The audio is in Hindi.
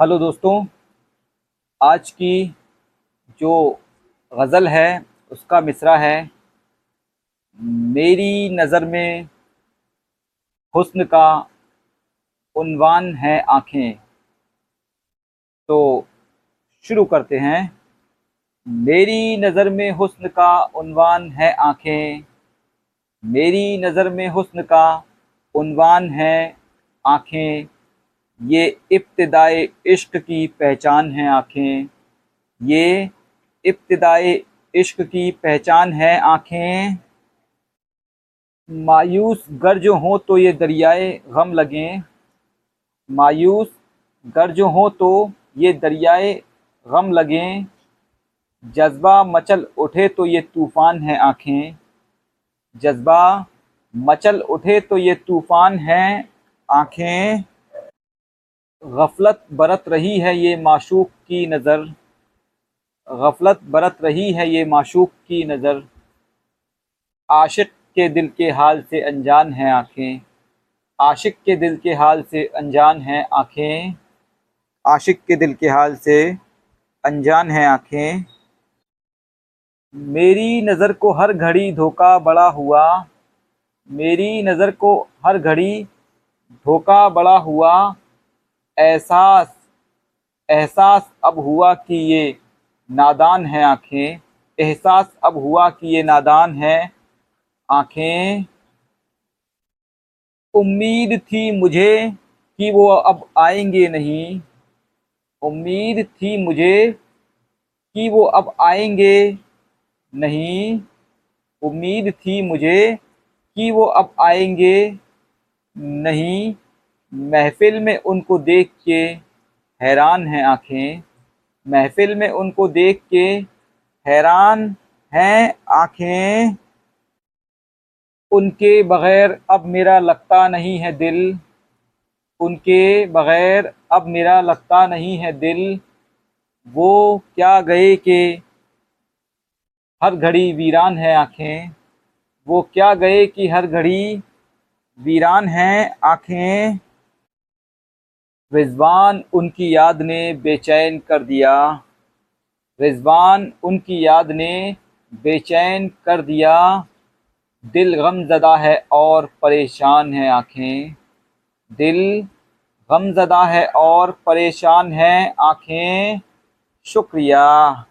हेलो दोस्तों, आज की जो गज़ल है, उसका मिसरा है, मेरी नज़र में हुस्न का उन्वान है आँखें। तो शुरू करते हैं। मेरी नज़र में हुस्न का उन्वान है आँखें। मेरी नज़र में हुस्न का उन्वान है आँखें। ये इब्तदाई इश्क की पहचान है आँखें। ये इब्तदाई इश्क की पहचान है आँखें। मायूस गर्ज हो तो ये दरियाए गम लगें। मायूस गर्ज हो तो ये दरियाए गम लगें। जज्बा मचल उठे तो ये तूफ़ान है आँखें। जज्बा मचल उठे तो ये तूफ़ान है आँखें। गफलत बरत रही है ये माशूक की नज़र। गफलत बरत रही है ये माशूक की नज़र। आशिक के दिल के हाल से अनजान हैं आँखें। आशिक के दिल के हाल से अनजान हैं आँखें। आशिक के दिल के हाल से अनजान हैं आँखें। मेरी नज़र को हर घड़ी धोखा बड़ा हुआ। मेरी नज़र को हर घड़ी धोखा बड़ा हुआ। एहसास एहसास अब हुआ कि ये नादान है आँखें, एहसास अब हुआ कि ये नादान है आँखें। उम्मीद थी मुझे कि वो अब आएँगे नहीं। उम्मीद थी मुझे कि वो अब आएँगे नहीं। उम्मीद थी मुझे कि वो अब आएँगे नहीं। महफिल में उनको देख के हैरान हैं आँखें। महफिल में उनको देख के हैरान हैं आँखें। उनके बग़ैर अब मेरा लगता नहीं है दिल। उनके बग़ैर अब मेरा लगता नहीं है दिल। वो क्या गए कि? हर घड़ी वीरान है आँखें। वो क्या गए कि हर घड़ी वीरान हैं आँखें। रिजवान उनकी याद ने बेचैन कर दिया। रिजवान उनकी याद ने बेचैन कर दिया। दिल गमज़दा है और परेशान है आँखें। दिल गमज़दा है और परेशान है आँखें। शुक्रिया।